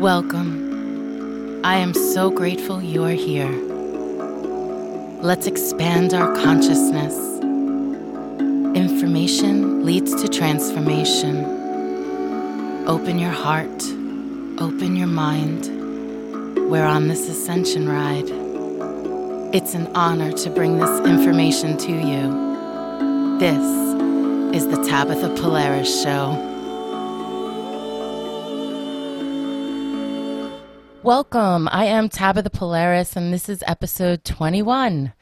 Welcome. I am so grateful you are here. Let's expand our consciousness. Information leads to transformation. Open your heart, open your mind. We're on this ascension ride. It's an honor to bring this information to you. This is the Tabytha Polaris Show. Welcome. I am Tabytha Polaris, and this is episode 21.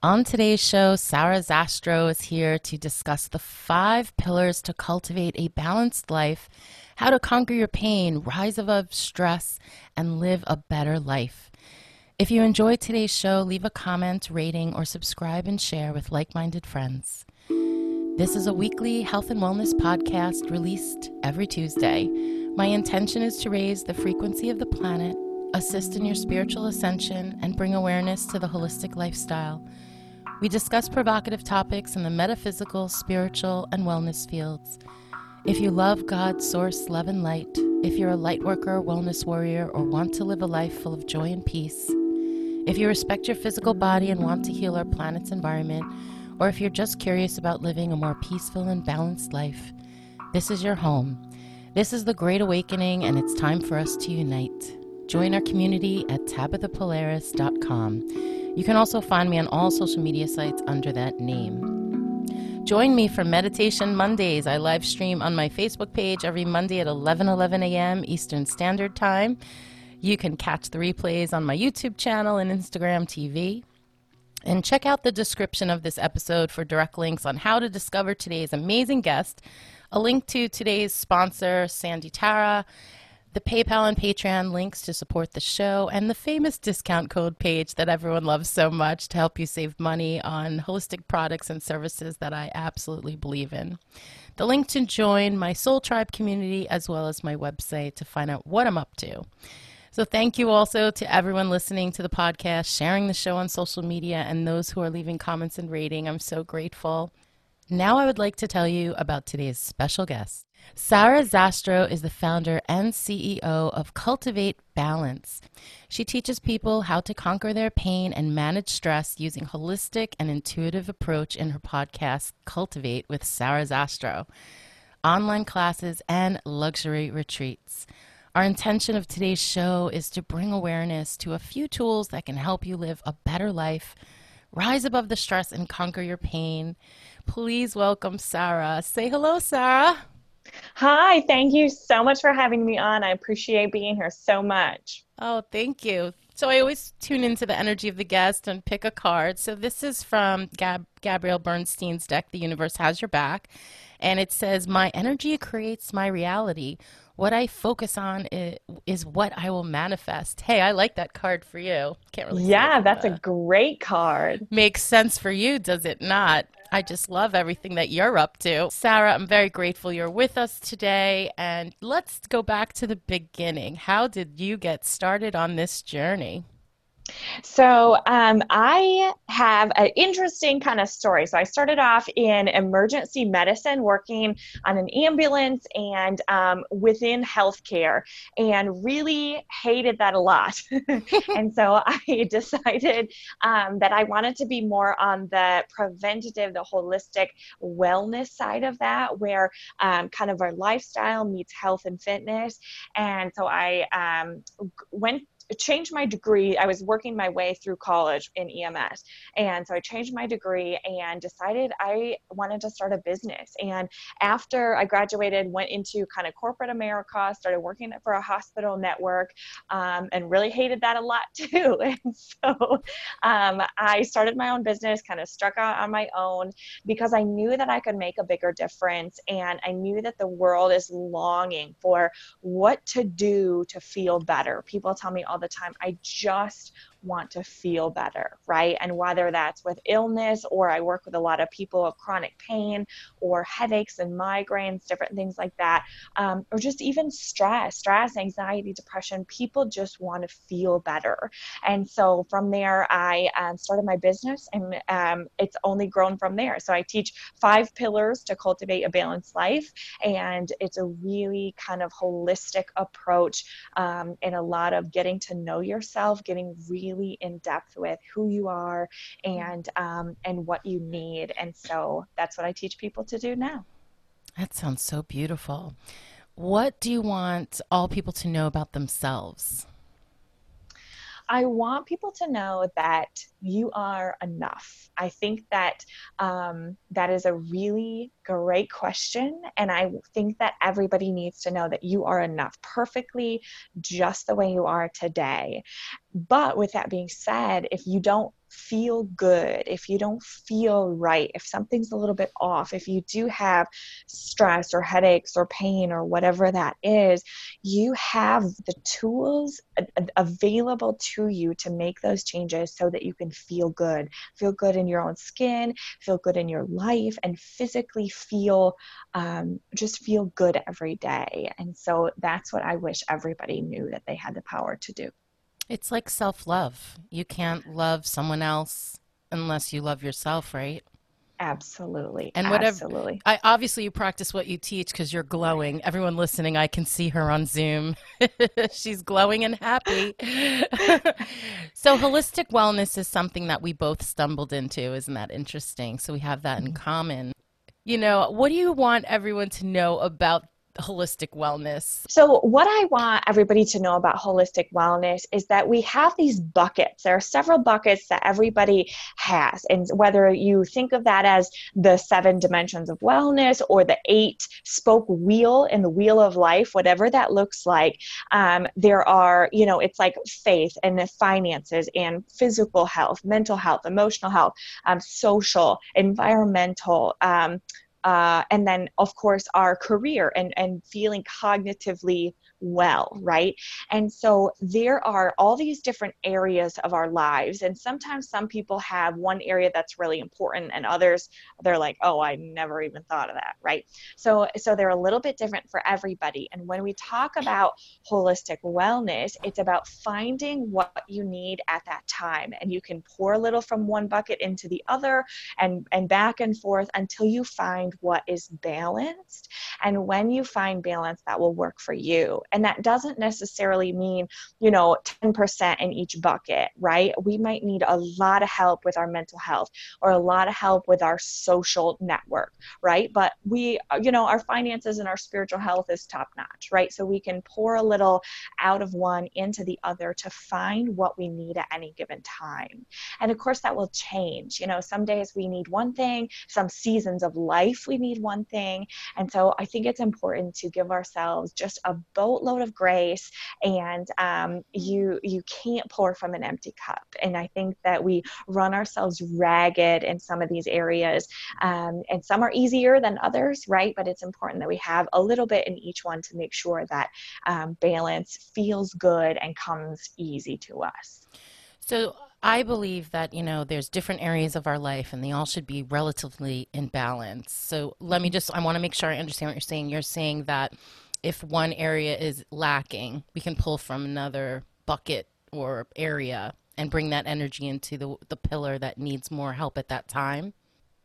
On today's show, Sarah Zastro is here to discuss the five pillars to cultivate a balanced life, how to conquer your pain, rise above stress, and live a better life. If you enjoyed today's show, leave a comment, rating, or subscribe and share with like minded friends. This is a weekly health and wellness podcast released every Tuesday. My intention is to raise the frequency of the planet assist in your spiritual ascension, and bring awareness to the holistic lifestyle. We discuss provocative topics in the metaphysical, spiritual, and wellness fields. If you love God, source, love, and light, if you're a light worker, wellness warrior, or want to live a life full of joy and peace, if you respect your physical body and want to heal our planet's environment, or if you're just curious about living a more peaceful and balanced life, this is your home. This is the Great Awakening, and it's time for us to unite. Join our community at tabythapolaris.com. You can also find me on all social media sites under that name. Join me for Meditation Mondays. I live stream on my Facebook page every Monday at 11 11 a.m. Eastern Standard Time. You can catch the replays on my YouTube channel and Instagram TV. And check out the description of this episode for direct links on how to discover today's amazing guest, a link to today's sponsor, Sandy Tara, the PayPal and Patreon links to support the show, and the famous discount code page that everyone loves so much to help you save money on holistic products and services that I absolutely believe in. The link to join my Soul Tribe community, as well as my website to find out what I'm up to. So, thank you also to everyone listening to the podcast, sharing the show on social media, and those who are leaving comments and rating. I'm so grateful. Now, I would like to tell you about today's special guest. Sarah Zastro is the founder and CEO of Cultivate Balance. She teaches people how to conquer their pain and manage stress using holistic and intuitive approach in her podcast Cultivate with Sarah Zastro, online classes and luxury retreats. Our intention of today's show is to bring awareness to a few tools that can help you live a better life, rise above the stress and conquer your pain. Please welcome Sarah. Say hello, Sarah. Hi, thank you so much for having me on. I appreciate being here so much. Oh, thank you. So I always tune into the energy of the guest and pick a card. So this is from Gab- Gabrielle Bernstein's deck, The Universe Has Your Back. And it says, My energy creates my reality. What I focus on is, is what I will manifest. Hey, I like that card for you. Can't really. Yeah, that's a great card. Makes sense for you, does it not? I just love everything that you're up to. Sarah, I'm very grateful you're with us today. And let's go back to the beginning. How did you get started on this journey? So um, I have an interesting kind of story. So I started off in emergency medicine, working on an ambulance and um, within healthcare, and really hated that a lot. and so I decided um, that I wanted to be more on the preventative, the holistic wellness side of that, where um, kind of our lifestyle meets health and fitness. And so I um, went changed my degree. I was working my way through college in EMS. And so I changed my degree and decided I wanted to start a business. And after I graduated, went into kind of corporate America, started working for a hospital network, um, and really hated that a lot too. And so um, I started my own business, kind of struck out on my own because I knew that I could make a bigger difference. And I knew that the world is longing for what to do to feel better. People tell me all the time, I just want to feel better, right? And whether that's with illness or I work with a lot of people with chronic pain or headaches and migraines, different things like that, um, or just even stress, stress, anxiety, depression, people just want to feel better. And so from there, I um, started my business and um, it's only grown from there. So I teach five pillars to cultivate a balanced life. And it's a really kind of holistic approach um, and a lot of getting to know yourself, getting really in depth with who you are and um, and what you need. And so that's what I teach people to do now. That sounds so beautiful. What do you want all people to know about themselves? I want people to know that you are enough. I think that um, that is a really great question. And I think that everybody needs to know that you are enough perfectly just the way you are today. But with that being said, if you don't feel good, if you don't feel right, if something's a little bit off, if you do have stress or headaches or pain or whatever that is, you have the tools available to you to make those changes so that you can feel good. Feel good in your own skin, feel good in your life, and physically feel um, just feel good every day. And so that's what I wish everybody knew that they had the power to do. It's like self love. You can't love someone else unless you love yourself, right? Absolutely. And whatever, Absolutely. I obviously you practice what you teach because you're glowing. Everyone listening, I can see her on Zoom. She's glowing and happy. so holistic wellness is something that we both stumbled into. Isn't that interesting? So we have that in mm-hmm. common. You know, what do you want everyone to know about holistic wellness? So, what I want everybody to know about holistic wellness is that we have these buckets. There are several buckets that everybody has. And whether you think of that as the seven dimensions of wellness or the eight spoke wheel in the wheel of life, whatever that looks like, um, there are, you know, it's like faith and finances and physical health, mental health, emotional health, um, social, environmental. Um, uh, and then of course our career and and feeling cognitively well, right? And so there are all these different areas of our lives. And sometimes some people have one area that's really important and others they're like, "Oh, I never even thought of that," right? So so they're a little bit different for everybody. And when we talk about holistic wellness, it's about finding what you need at that time. And you can pour a little from one bucket into the other and and back and forth until you find what is balanced. And when you find balance, that will work for you. And that doesn't necessarily mean, you know, 10% in each bucket, right? We might need a lot of help with our mental health or a lot of help with our social network, right? But we, you know, our finances and our spiritual health is top notch, right? So we can pour a little out of one into the other to find what we need at any given time. And of course, that will change. You know, some days we need one thing, some seasons of life we need one thing. And so I think it's important to give ourselves just a boat boatload of grace and um, you you can't pour from an empty cup. And i think that we run ourselves ragged in some of these areas um, and some are easier than others right? But it's important that we have a little bit in each one to make sure that um, balance feels good and comes easy to us. So I believe that, you know, there's different areas of our life and they all should be relatively in balance. So let me just, I want to make sure I understand what you're saying. You're saying that if one area is lacking, we can pull from another bucket or area and bring that energy into the the pillar that needs more help at that time.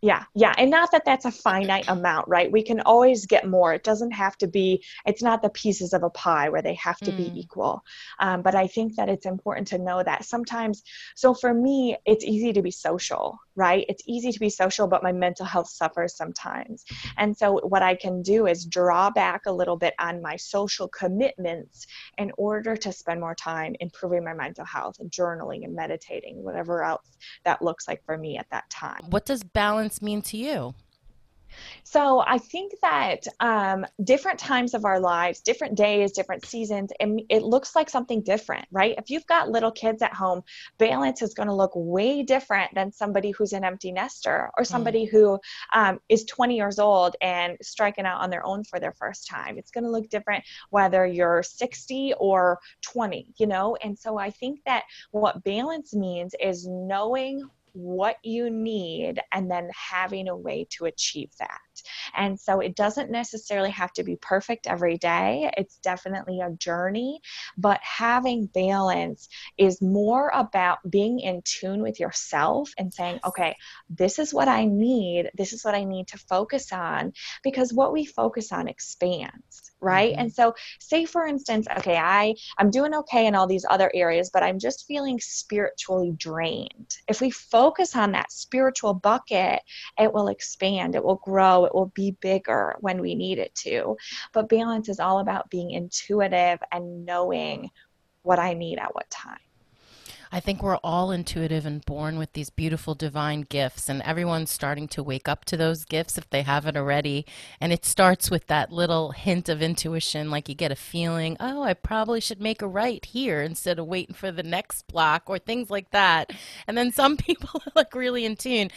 Yeah, yeah. And not that that's a finite amount, right? We can always get more. It doesn't have to be, it's not the pieces of a pie where they have to mm. be equal. Um, but I think that it's important to know that sometimes, so for me, it's easy to be social, right? It's easy to be social, but my mental health suffers sometimes. And so what I can do is draw back a little bit on my social commitments in order to spend more time improving my mental health and journaling and meditating, whatever else that looks like for me at that time. What does balance mean to you? So I think that um, different times of our lives, different days, different seasons, and it looks like something different, right? If you've got little kids at home, balance is going to look way different than somebody who's an empty nester or hmm. somebody mm. who um, is 20 years old and striking out on their own for their first time. It's going to look different whether you're 60 or 20, you know? And so I think that what balance means is knowing what you need and then having a way to achieve that. And so it doesn't necessarily have to be perfect every day. It's definitely a journey, but having balance is more about being in tune with yourself and saying, okay, this is what I need. This is what I need to focus on because what we focus on expands, right? Mm-hmm. And so say for instance, okay, I I'm doing okay in all these other areas, but I'm just feeling spiritually drained. If we focus on that spiritual bucket, it will expand, it will grow, it will be bigger when we need it to. But balance is all about being intuitive and knowing what I need at what time. I think we're all intuitive and born with these beautiful divine gifts, and everyone's starting to wake up to those gifts if they haven't already. And it starts with that little hint of intuition, like you get a feeling, oh, I probably should make a right here instead of waiting for the next block or things like that. And then some people are like really in tune.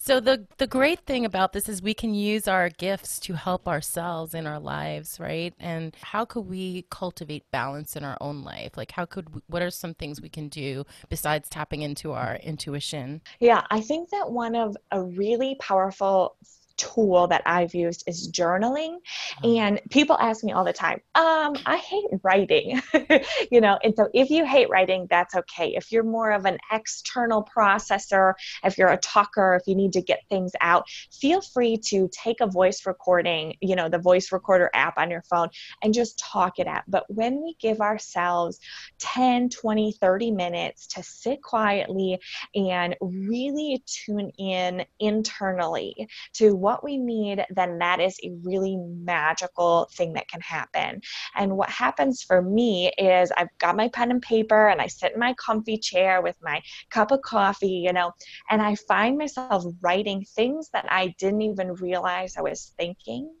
So the the great thing about this is we can use our gifts to help ourselves in our lives, right? And how could we cultivate balance in our own life? Like how could we, what are some things we can do besides tapping into our intuition? Yeah, I think that one of a really powerful tool that I've used is journaling. Uh-huh. And people ask me all the time, um, I hate writing, you know, and so if you hate writing, that's okay. If you're more of an external processor, if you're a talker, if you need to get things out, feel free to take a voice recording, you know, the voice recorder app on your phone and just talk it out. But when we give ourselves 10, 20, 30 minutes to sit quietly and really tune in internally to what what we need, then that is a really magical thing that can happen. And what happens for me is I've got my pen and paper and I sit in my comfy chair with my cup of coffee, you know, and I find myself writing things that I didn't even realize I was thinking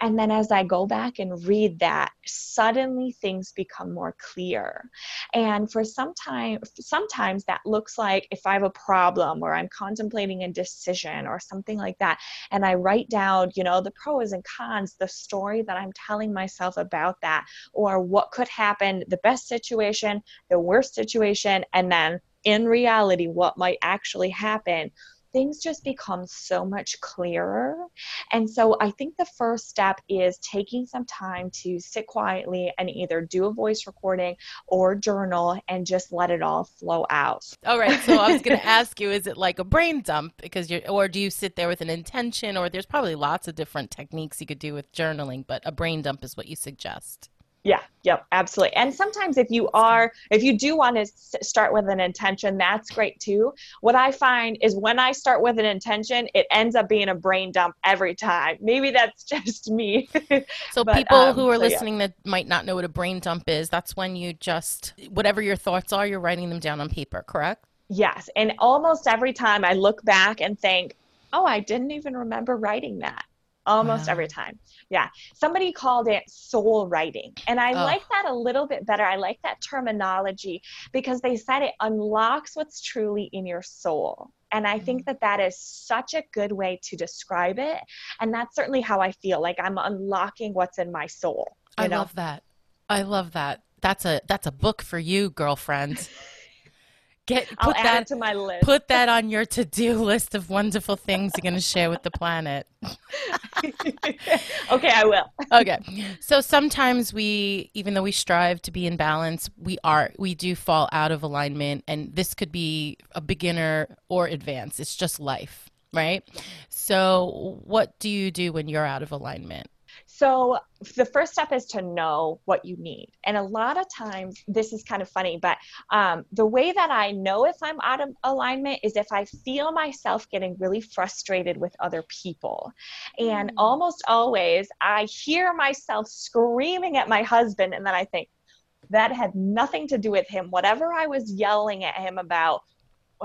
and then as I go back and read that, suddenly things become more clear. And for some time, sometimes that looks like if I have a problem or I'm contemplating a decision or something like that, and I write down, you know, the pros and cons, the story that I'm telling myself about that, or what could happen, the best situation, the worst situation, and then in reality, what might actually happen things just become so much clearer. And so I think the first step is taking some time to sit quietly and either do a voice recording or journal and just let it all flow out. All right. So I was going to ask you is it like a brain dump because you're or do you sit there with an intention or there's probably lots of different techniques you could do with journaling, but a brain dump is what you suggest. Yeah, yep, absolutely. And sometimes if you are, if you do want to start with an intention, that's great too. What I find is when I start with an intention, it ends up being a brain dump every time. Maybe that's just me. so but, people um, who are so listening yeah. that might not know what a brain dump is, that's when you just, whatever your thoughts are, you're writing them down on paper, correct? Yes. And almost every time I look back and think, oh, I didn't even remember writing that almost wow. every time. Yeah. Somebody called it soul writing. And I oh. like that a little bit better. I like that terminology because they said it unlocks what's truly in your soul. And I think mm-hmm. that that is such a good way to describe it. And that's certainly how I feel like I'm unlocking what's in my soul. I know? love that. I love that. That's a that's a book for you, girlfriend. Get put that to my list. Put that on your to-do list of wonderful things you're going to share with the planet. okay, I will. okay. So sometimes we even though we strive to be in balance, we are we do fall out of alignment and this could be a beginner or advanced. It's just life, right? So what do you do when you're out of alignment? So the first step is to know what you need. And a lot of times, this is kind of funny, but um, the way that I know if I'm out of alignment is if I feel myself getting really frustrated with other people. And mm. almost always, I hear myself screaming at my husband, and then I think, that had nothing to do with him. Whatever I was yelling at him about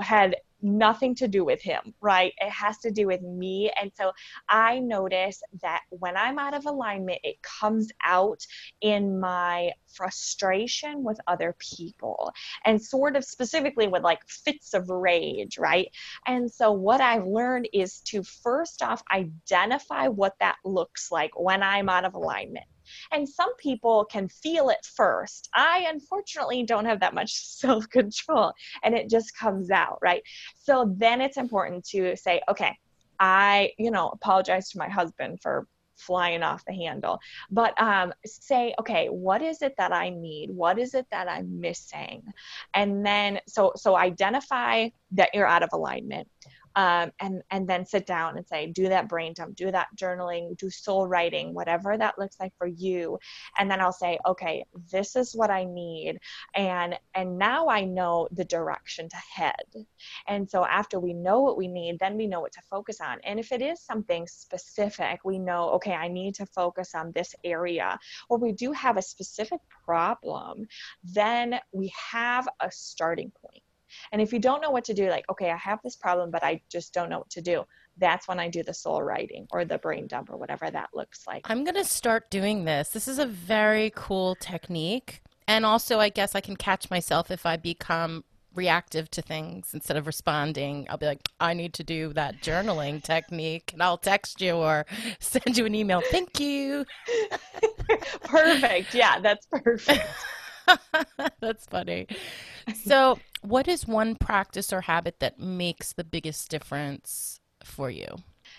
had nothing to do with him, right? It has to do with me. And so I notice that when I'm out of alignment, it comes out in my frustration with other people and sort of specifically with like fits of rage, right? And so what I've learned is to first off identify what that looks like when I'm out of alignment. And some people can feel it first. I unfortunately don't have that much self control and it just comes out, right? So then it's important to say, okay, I, you know, apologize to my husband for flying off the handle but um, say okay what is it that i need what is it that i'm missing and then so so identify that you're out of alignment um, and and then sit down and say do that brain dump do that journaling do soul writing whatever that looks like for you. And then i'll say okay this is what i need. And and now i know the direction to head. And so after we know what we need then we know what to focus on. And if it is something specific we know okay i need to focus on this area or we do have a specific problem then we have a starting point and if you don't know what to do, like, okay, I have this problem, but I just don't know what to do, that's when I do the soul writing or the brain dump or whatever that looks like. I'm going to start doing this. This is a very cool technique. And also, I guess I can catch myself if I become reactive to things instead of responding. I'll be like, I need to do that journaling technique, and I'll text you or send you an email. Thank you. perfect. Yeah, that's perfect. that's funny. So, what is one practice or habit that makes the biggest difference for you?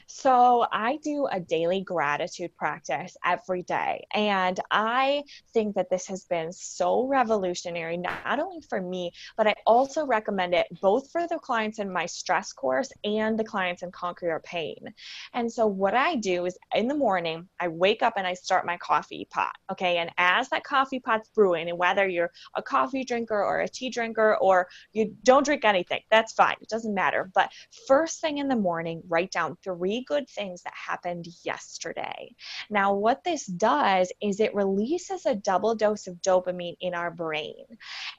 So I do a daily gratitude practice every day. And I think that this has been so revolutionary, not only for me, but I also recommend it both for the clients in my stress course and the clients in Conquer Your Pain. And so what I do is in the morning, I wake up and I start my coffee pot. Okay. And as that coffee pot's brewing, and whether you're a coffee drinker or a tea drinker or you don't drink anything, that's fine. It doesn't matter. But first thing in the morning, write down good things that happened yesterday. Now, what this does is it releases a double dose of dopamine in our brain.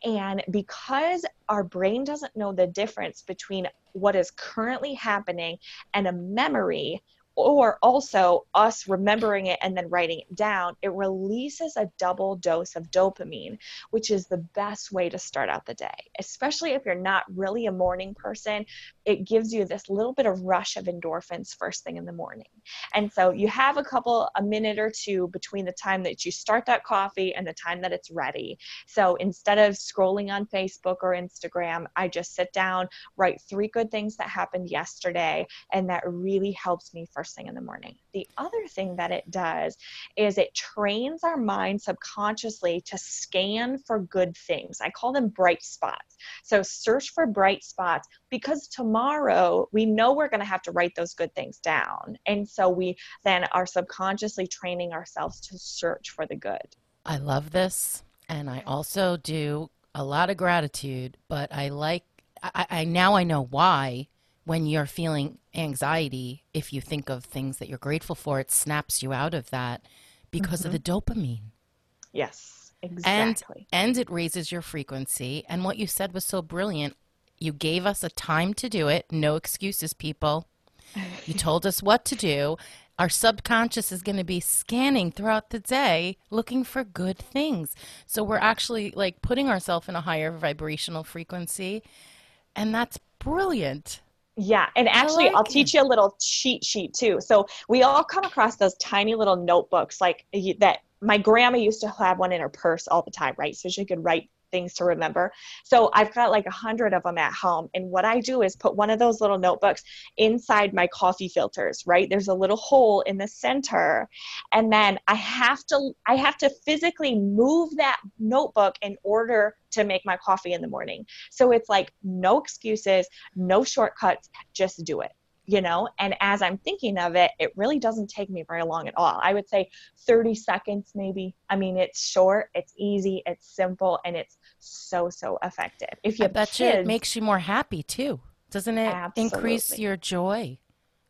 And because our brain doesn't know the difference between what is currently happening and a memory, or also us remembering it and then writing it down, it releases a double dose of dopamine, which is the best way to start out the day. Especially if you're not really a morning person, it gives you this little bit of rush of endorphins first thing in the morning. And so you have a couple, a minute or two between the time that you start that coffee and the time that it's ready. So instead of scrolling on Facebook or Instagram, I just sit down, write three good things that happened yesterday, and that really helps me first first thing in the morning. The other thing that it does is it trains our mind subconsciously to scan for good things. I call them bright spots. So search for bright spots because tomorrow we know we're going to have to write those good things down. And so we then are subconsciously training ourselves to search for the good. I love this. And I also do a lot of gratitude, but I like, I, I now I know why when you're feeling anxiety, if you think of things that you're grateful for, it snaps you out of that because mm-hmm. of the dopamine. Yes, exactly. And, and it raises your frequency. And what you said was so brilliant. You gave us a time to do it. No excuses, people. You told us what to do. Our subconscious is going to be scanning throughout the day looking for good things. So we're actually like putting ourselves in a higher vibrational frequency. And that's brilliant. Yeah, and actually, like I'll it. teach you a little cheat sheet too. So we all come across those tiny little notebooks, like that. My grandma used to have one in her purse all the time, right? So she could write things to remember. So I've got like a hundred of them at home. And what I do is put one of those little notebooks inside my coffee filters, right? There's a little hole in the center. And then I have to I have to physically move that notebook in order to make my coffee in the morning. So it's like no excuses, no shortcuts, just do it you know and as i'm thinking of it it really doesn't take me very long at all. I would say 30 seconds maybe. I mean it's short it's easy it's simple and it's so so effective. If you I bet kids, you it makes you more happy too. Doesn't it absolutely. increase your joy?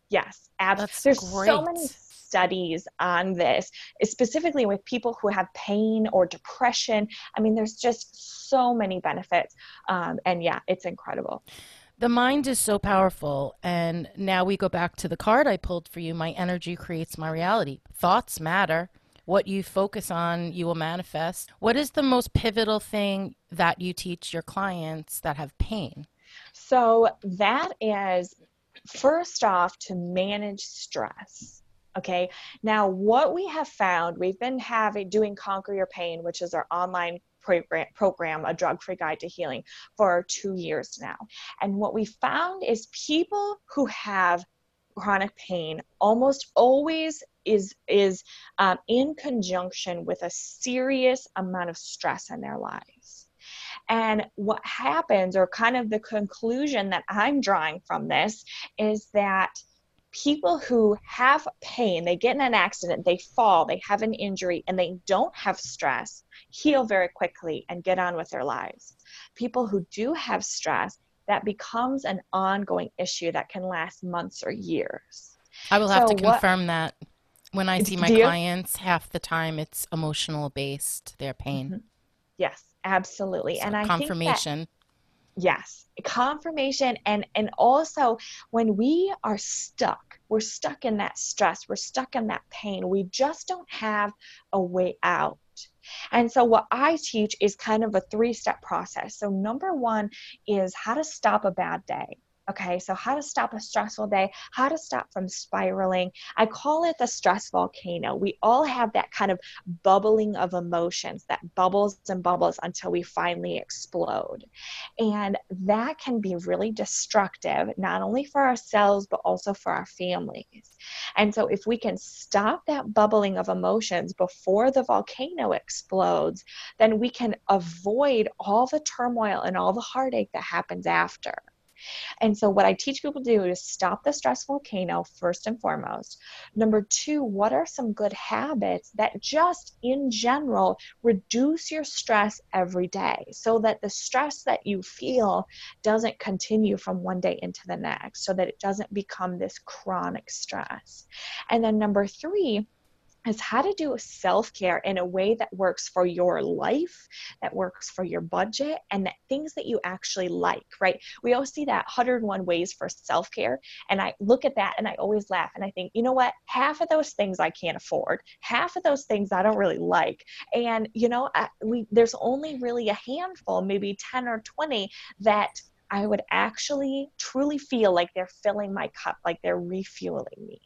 Yes absolutely there's great. so many studies on this specifically with people who have pain or depression. I mean there's just so many benefits um, and yeah it's incredible The mind is so powerful. And now we go back to the card I pulled for you My energy creates my reality. Thoughts matter. What you focus on, you will manifest. What is the most pivotal thing that you teach your clients that have pain? So, that is first off to manage stress. Okay. Now, what we have found, we've been having doing Conquer Your Pain, which is our online program, program a drug free guide to healing, for two years now. And what we found is people who have chronic pain almost always is is um, in conjunction with a serious amount of stress in their lives and what happens or kind of the conclusion that i'm drawing from this is that people who have pain they get in an accident they fall they have an injury and they don't have stress heal very quickly and get on with their lives people who do have stress that becomes an ongoing issue that can last months or years. I will have so to confirm what, that. When I see my clients, half the time it's emotional based, their pain. Mm-hmm. Yes, absolutely. So and I confirmation. Yes, confirmation and and also when we are stuck, we're stuck in that stress, we're stuck in that pain. We just don't have a way out. And so, what I teach is kind of a three step process. So, number one is how to stop a bad day. Okay, so how to stop a stressful day, how to stop from spiraling. I call it the stress volcano. We all have that kind of bubbling of emotions that bubbles and bubbles until we finally explode. And that can be really destructive, not only for ourselves, but also for our families. And so, if we can stop that bubbling of emotions before the volcano explodes, then we can avoid all the turmoil and all the heartache that happens after. And so, what I teach people to do is stop the stress volcano first and foremost. Number two, what are some good habits that just in general reduce your stress every day so that the stress that you feel doesn't continue from one day into the next, so that it doesn't become this chronic stress. And then number three, is how to do self care in a way that works for your life, that works for your budget, and that things that you actually like, right? We all see that 101 ways for self care. And I look at that and I always laugh and I think, you know what? Half of those things I can't afford, half of those things I don't really like. And, you know, I, we, there's only really a handful, maybe 10 or 20 that I would actually truly feel like they're filling my cup, like they're refueling me.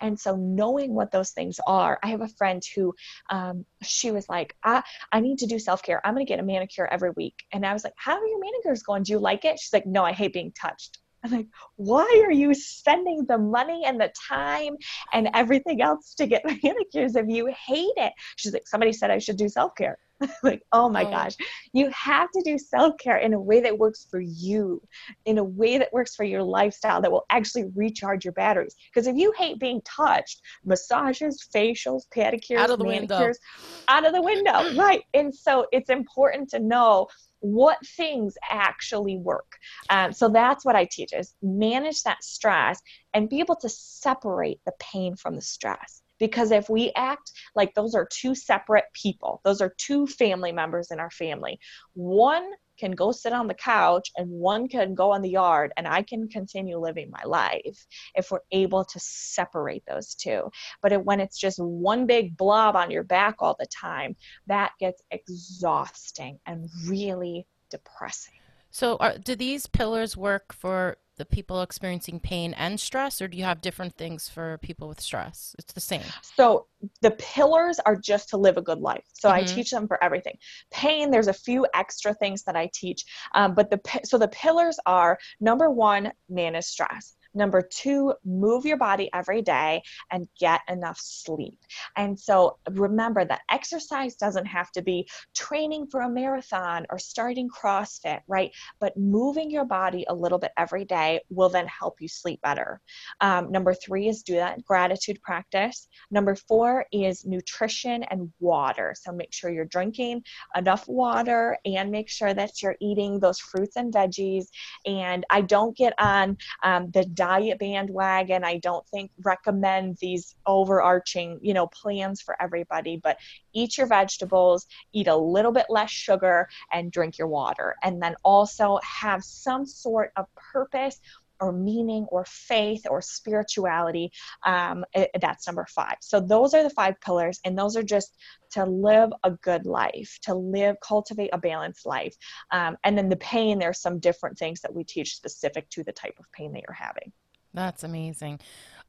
And so, knowing what those things are, I have a friend who um, she was like, I, I need to do self care. I'm going to get a manicure every week. And I was like, How are your manicures going? Do you like it? She's like, No, I hate being touched. I'm like, why are you spending the money and the time and everything else to get manicures if you hate it? She's like, somebody said I should do self care. like, oh my oh. gosh, you have to do self care in a way that works for you, in a way that works for your lifestyle that will actually recharge your batteries. Because if you hate being touched, massages, facials, pedicures, out of the manicures, window. out of the window, right? And so it's important to know what things actually work. Um, so that's what I teach is manage that stress and be able to separate the pain from the stress. Because if we act like those are two separate people, those are two family members in our family. One can go sit on the couch and one can go on the yard and I can continue living my life if we're able to separate those two. But it, when it's just one big blob on your back all the time, that gets exhausting and really depressing. So, are, do these pillars work for the people experiencing pain and stress, or do you have different things for people with stress? It's the same. So the pillars are just to live a good life. So mm-hmm. I teach them for everything. Pain, there's a few extra things that I teach, um, but the so the pillars are number one, manage stress. Number two, move your body every day and get enough sleep. And so remember that exercise doesn't have to be training for a marathon or starting CrossFit, right? But moving your body a little bit every day will then help you sleep better. Um, number three is do that gratitude practice. Number four is nutrition and water. So make sure you're drinking enough water and make sure that you're eating those fruits and veggies. And I don't get on um, the diet bandwagon. I don't think recommend these overarching, you know, plans for everybody, but eat your vegetables, eat a little bit less sugar, and drink your water. And then also have some sort of purpose or meaning or faith or spirituality. Um, that's number five. So those are the five pillars, and those are just to live a good life, to live, cultivate a balanced life. Um, and then the pain, there's some different things that we teach specific to the type of pain that you're having. That's amazing.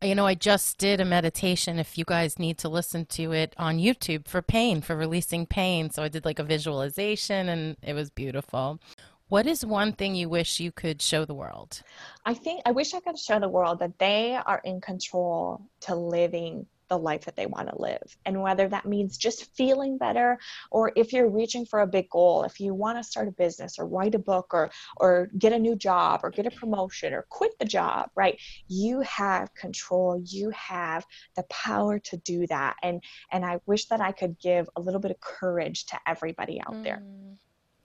You know, I just did a meditation. If you guys need to listen to it on YouTube for pain, for releasing pain. So I did like a visualization and it was beautiful. What is one thing you wish you could show the world? I think I wish I could show the world that they are in control to living the life that they want to live. And whether that means just feeling better or if you're reaching for a big goal, if you want to start a business or write a book or or get a new job or get a promotion or quit the job, right? You have control. You have the power to do that. And and I wish that I could give a little bit of courage to everybody out mm. there.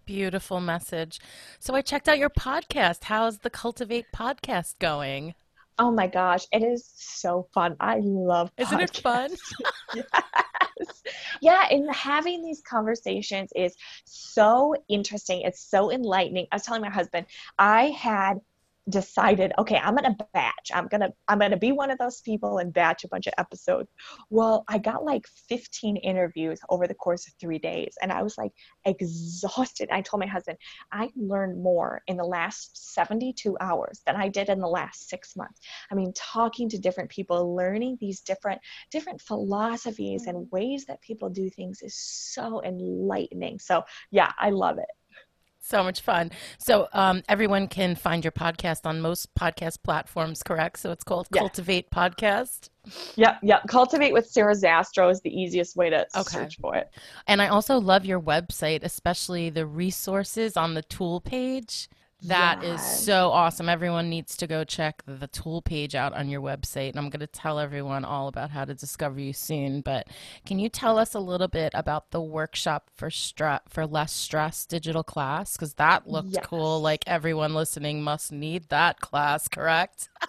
Beautiful message. So I checked out your podcast. How's the Cultivate podcast going? Oh my gosh, it is so fun. I love Isn't it fun? yes. Yeah, and having these conversations is so interesting. It's so enlightening. I was telling my husband, I had decided okay i'm gonna batch. I'm gonna i'm gonna be one of those people and batch a bunch of episodes. Well i got like 15 interviews over the course of three days and i was like exhausted. I told my husband i learned more in the last 72 hours than i did in the last six months. I mean talking to different people learning these different different philosophies and mm-hmm. ways that people do things is so enlightening. So yeah i love it so much fun. So um, everyone can find your podcast on most podcast platforms, correct? So it's called yeah. Cultivate Podcast. Yep, yep. Cultivate with Sarah Zastro is the easiest way to okay. search for it. And I also love your website, especially the resources on the tool page. That yes. is so awesome. Everyone needs to go check the tool page out on your website. And I'm going to tell everyone all about how to discover you soon. But can you tell us a little bit about the workshop for stre- for less stress digital class? Because that looked yes. cool. Like everyone listening must need that class, correct?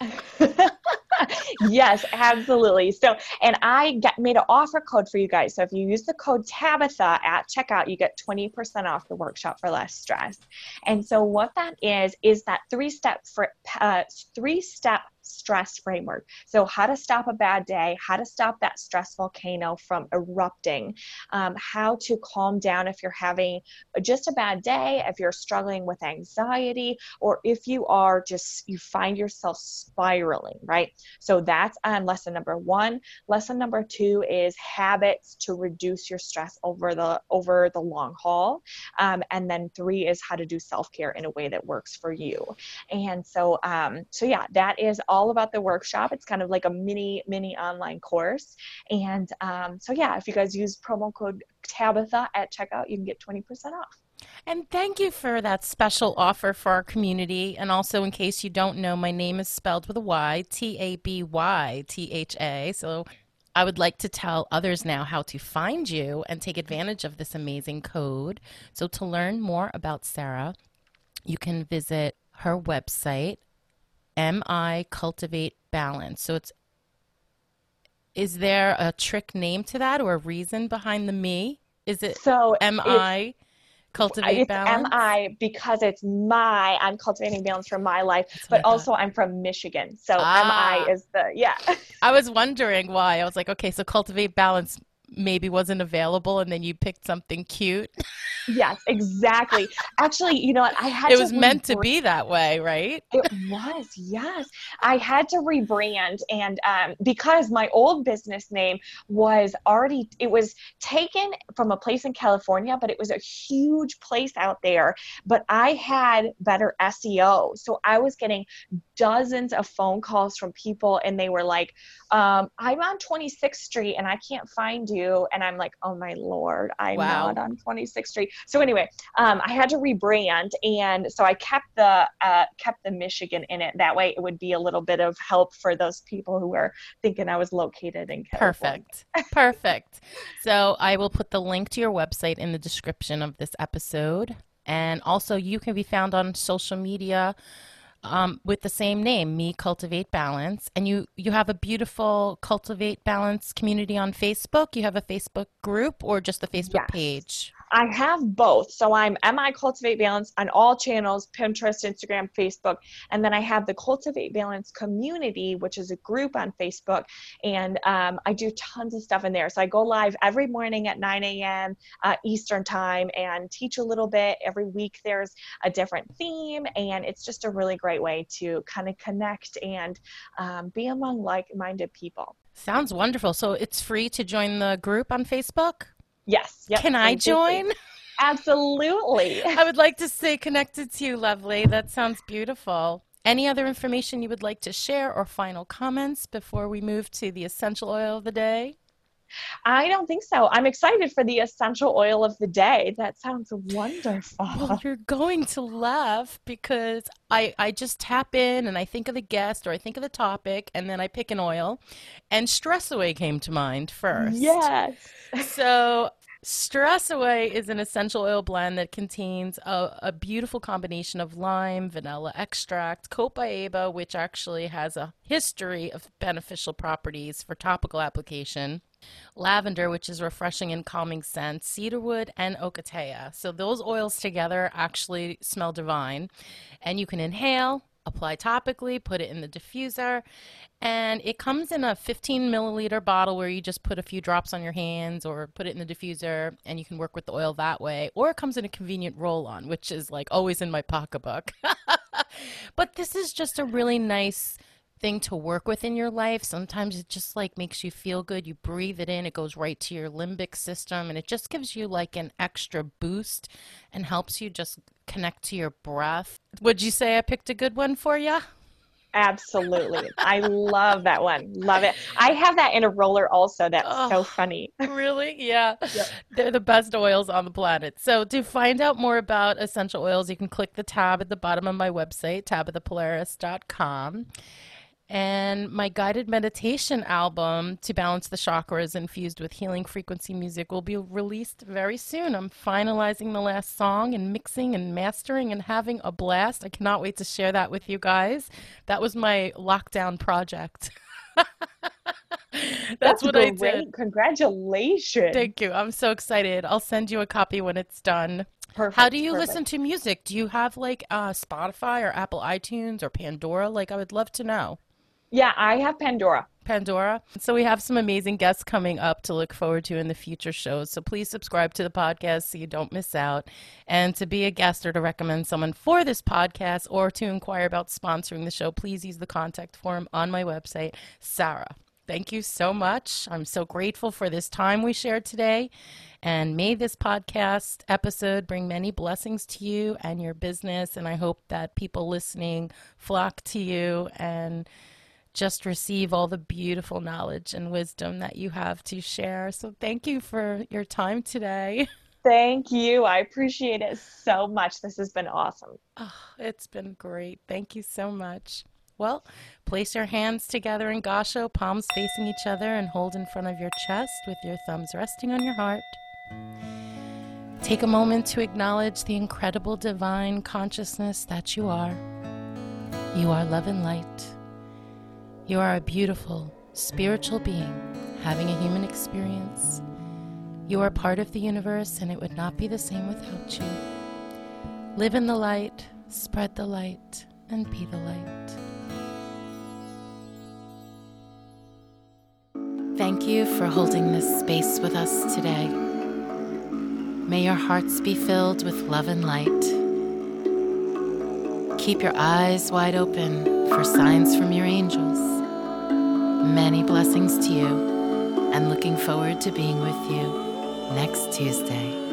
yes, absolutely. So, and I get, made an offer code for you guys. So, if you use the code Tabytha at checkout, you get 20% off the workshop for less stress. And so, what that is, is that three step for uh, three step stress framework. So, how to stop a bad day, how to stop that stress volcano from erupting, um, how to calm down if you're having just a bad day, if you're struggling with anxiety, or if you are just, you find yourself spiraling, right? So, that's on lesson number one. Lesson number two is habits to reduce your stress over the over the long haul. Um, and then three is how to do self-care in a way that works for you. And so um, so yeah, that is all about the workshop. It's kind of like a mini, mini online course. And um, so, yeah, if you guys use promo code Tabytha at checkout, you can get 20% off. And thank you for that special offer for our community. And also, in case you don't know, my name is spelled with a Y, T A B Y T H A. So I would like to tell others now how to find you and take advantage of this amazing code. So, to learn more about Sarah, you can visit her website, MI Cultivate Balance. So it's is there a trick name to that or a reason behind the me? Is it so MI cultivate Balance? it's balance? MI because it's my I'm cultivating balance for my life, That's but also I'm from Michigan. So ah. MI is the yeah. I was wondering why. I was like, okay, so cultivate balance maybe wasn't available and then you picked something cute. yes, exactly. Actually, you know what? I had It was meant to be that way, right? It was. Yes. I had to rebrand and um, because my old business name was already it was taken from a place in California, but it was a huge place out there, but I had better SEO. So I was getting dozens of phone calls from people and they were like, um, I'm on 26th Street and I can't find you. And I'm like, oh my Lord, I'm wow. not on 26th Street. So anyway, um, I had to rebrand. And so I kept the, uh, kept the Michigan in it. That way it would be a little bit of help for those people who were thinking I was located in California. Perfect. Perfect. so I will put the link to your website in the description of this episode. And also you can be found on social media um, with the same name, Me Cultivate Balance, and you you have a beautiful Cultivate Balance community on Facebook. You have a Facebook group or just the Facebook Yes. page? I have both. So I'm MI Cultivate Balance on all channels Pinterest, Instagram, Facebook. And then I have the Cultivate Balance community, which is a group on Facebook. And um, I do tons of stuff in there. So I go live every morning at 9 a.m. Uh, Eastern Time and teach a little bit. Every week there's a different theme. And it's just a really great way to kind of connect and um, be among like minded people. Sounds wonderful. So it's free to join the group on Facebook. Yes. Yep, Can I join? Absolutely. I would like to stay connected to you, lovely. That sounds beautiful. Any other information you would like to share or final comments before we move to the essential oil of the day? I don't think so. I'm excited for the essential oil of the day. That sounds wonderful. Well, you're going to love because I, I just tap in and I think of the guest or I think of the topic and then I pick an oil. And Stress Away came to mind first. Yes. So, Stress Away is an essential oil blend that contains a, a beautiful combination of lime, vanilla extract, copaiba, which actually has a history of beneficial properties for topical application, lavender, which is refreshing and calming scent, cedarwood, and ocotea. So, those oils together actually smell divine. And you can inhale, apply topically, put it in the diffuser, and it comes in a 15 milliliter bottle where you just put a few drops on your hands or put it in the diffuser and you can work with the oil that way. Or it comes in a convenient roll on, which is like always in my pocketbook. but this is just a really nice thing to work with in your life. Sometimes it just like makes you feel good. You breathe it in, it goes right to your limbic system, and it just gives you like an extra boost and helps you just connect to your breath. Would you say I picked a good one for you? Absolutely. I love that one. Love it. I have that in a roller also. That's Oh. so funny. really? Yeah. Yep. They're the best oils on the planet. So, to find out more about essential oils, you can click the tab at the bottom of my website, tabythapolaris.com. And my guided meditation album, To Balance the Chakras, infused with healing frequency music, will be released very soon. I'm finalizing the last song and mixing and mastering and having a blast. I cannot wait to share that with you guys. That was my lockdown project. That's, what I great. did. Congratulations. Thank you. I'm so excited. I'll send you a copy when it's done. Perfect, How do you perfect. listen to music? Do you have like uh, Spotify or Apple iTunes or Pandora? Like, I would love to know. Yeah, I have Pandora. Pandora. So, we have some amazing guests coming up to look forward to in the future shows. So, please subscribe to the podcast so you don't miss out. And to be a guest or to recommend someone for this podcast or to inquire about sponsoring the show, please use the contact form on my website, Sarah. Thank you so much. I'm so grateful for this time we shared today. And may this podcast episode bring many blessings to you and your business. And I hope that people listening flock to you and just receive all the beautiful knowledge and wisdom that you have to share. So thank you for your time today. Thank you. I appreciate it so much. This has been awesome. Oh, it's been great. Thank you so much. Well, place your hands together in Gasho, palms facing each other, and hold in front of your chest with your thumbs resting on your heart. Take a moment to acknowledge the incredible divine consciousness that you are. You are love and light. You are a beautiful, spiritual being having a human experience. You are part of the universe, and it would not be the same without you. Live in the light, spread the light, and be the light. Thank you for holding this space with us today. May your hearts be filled with love and light. Keep your eyes wide open for signs from your angels. Many blessings to you, and looking forward to being with you next Tuesday.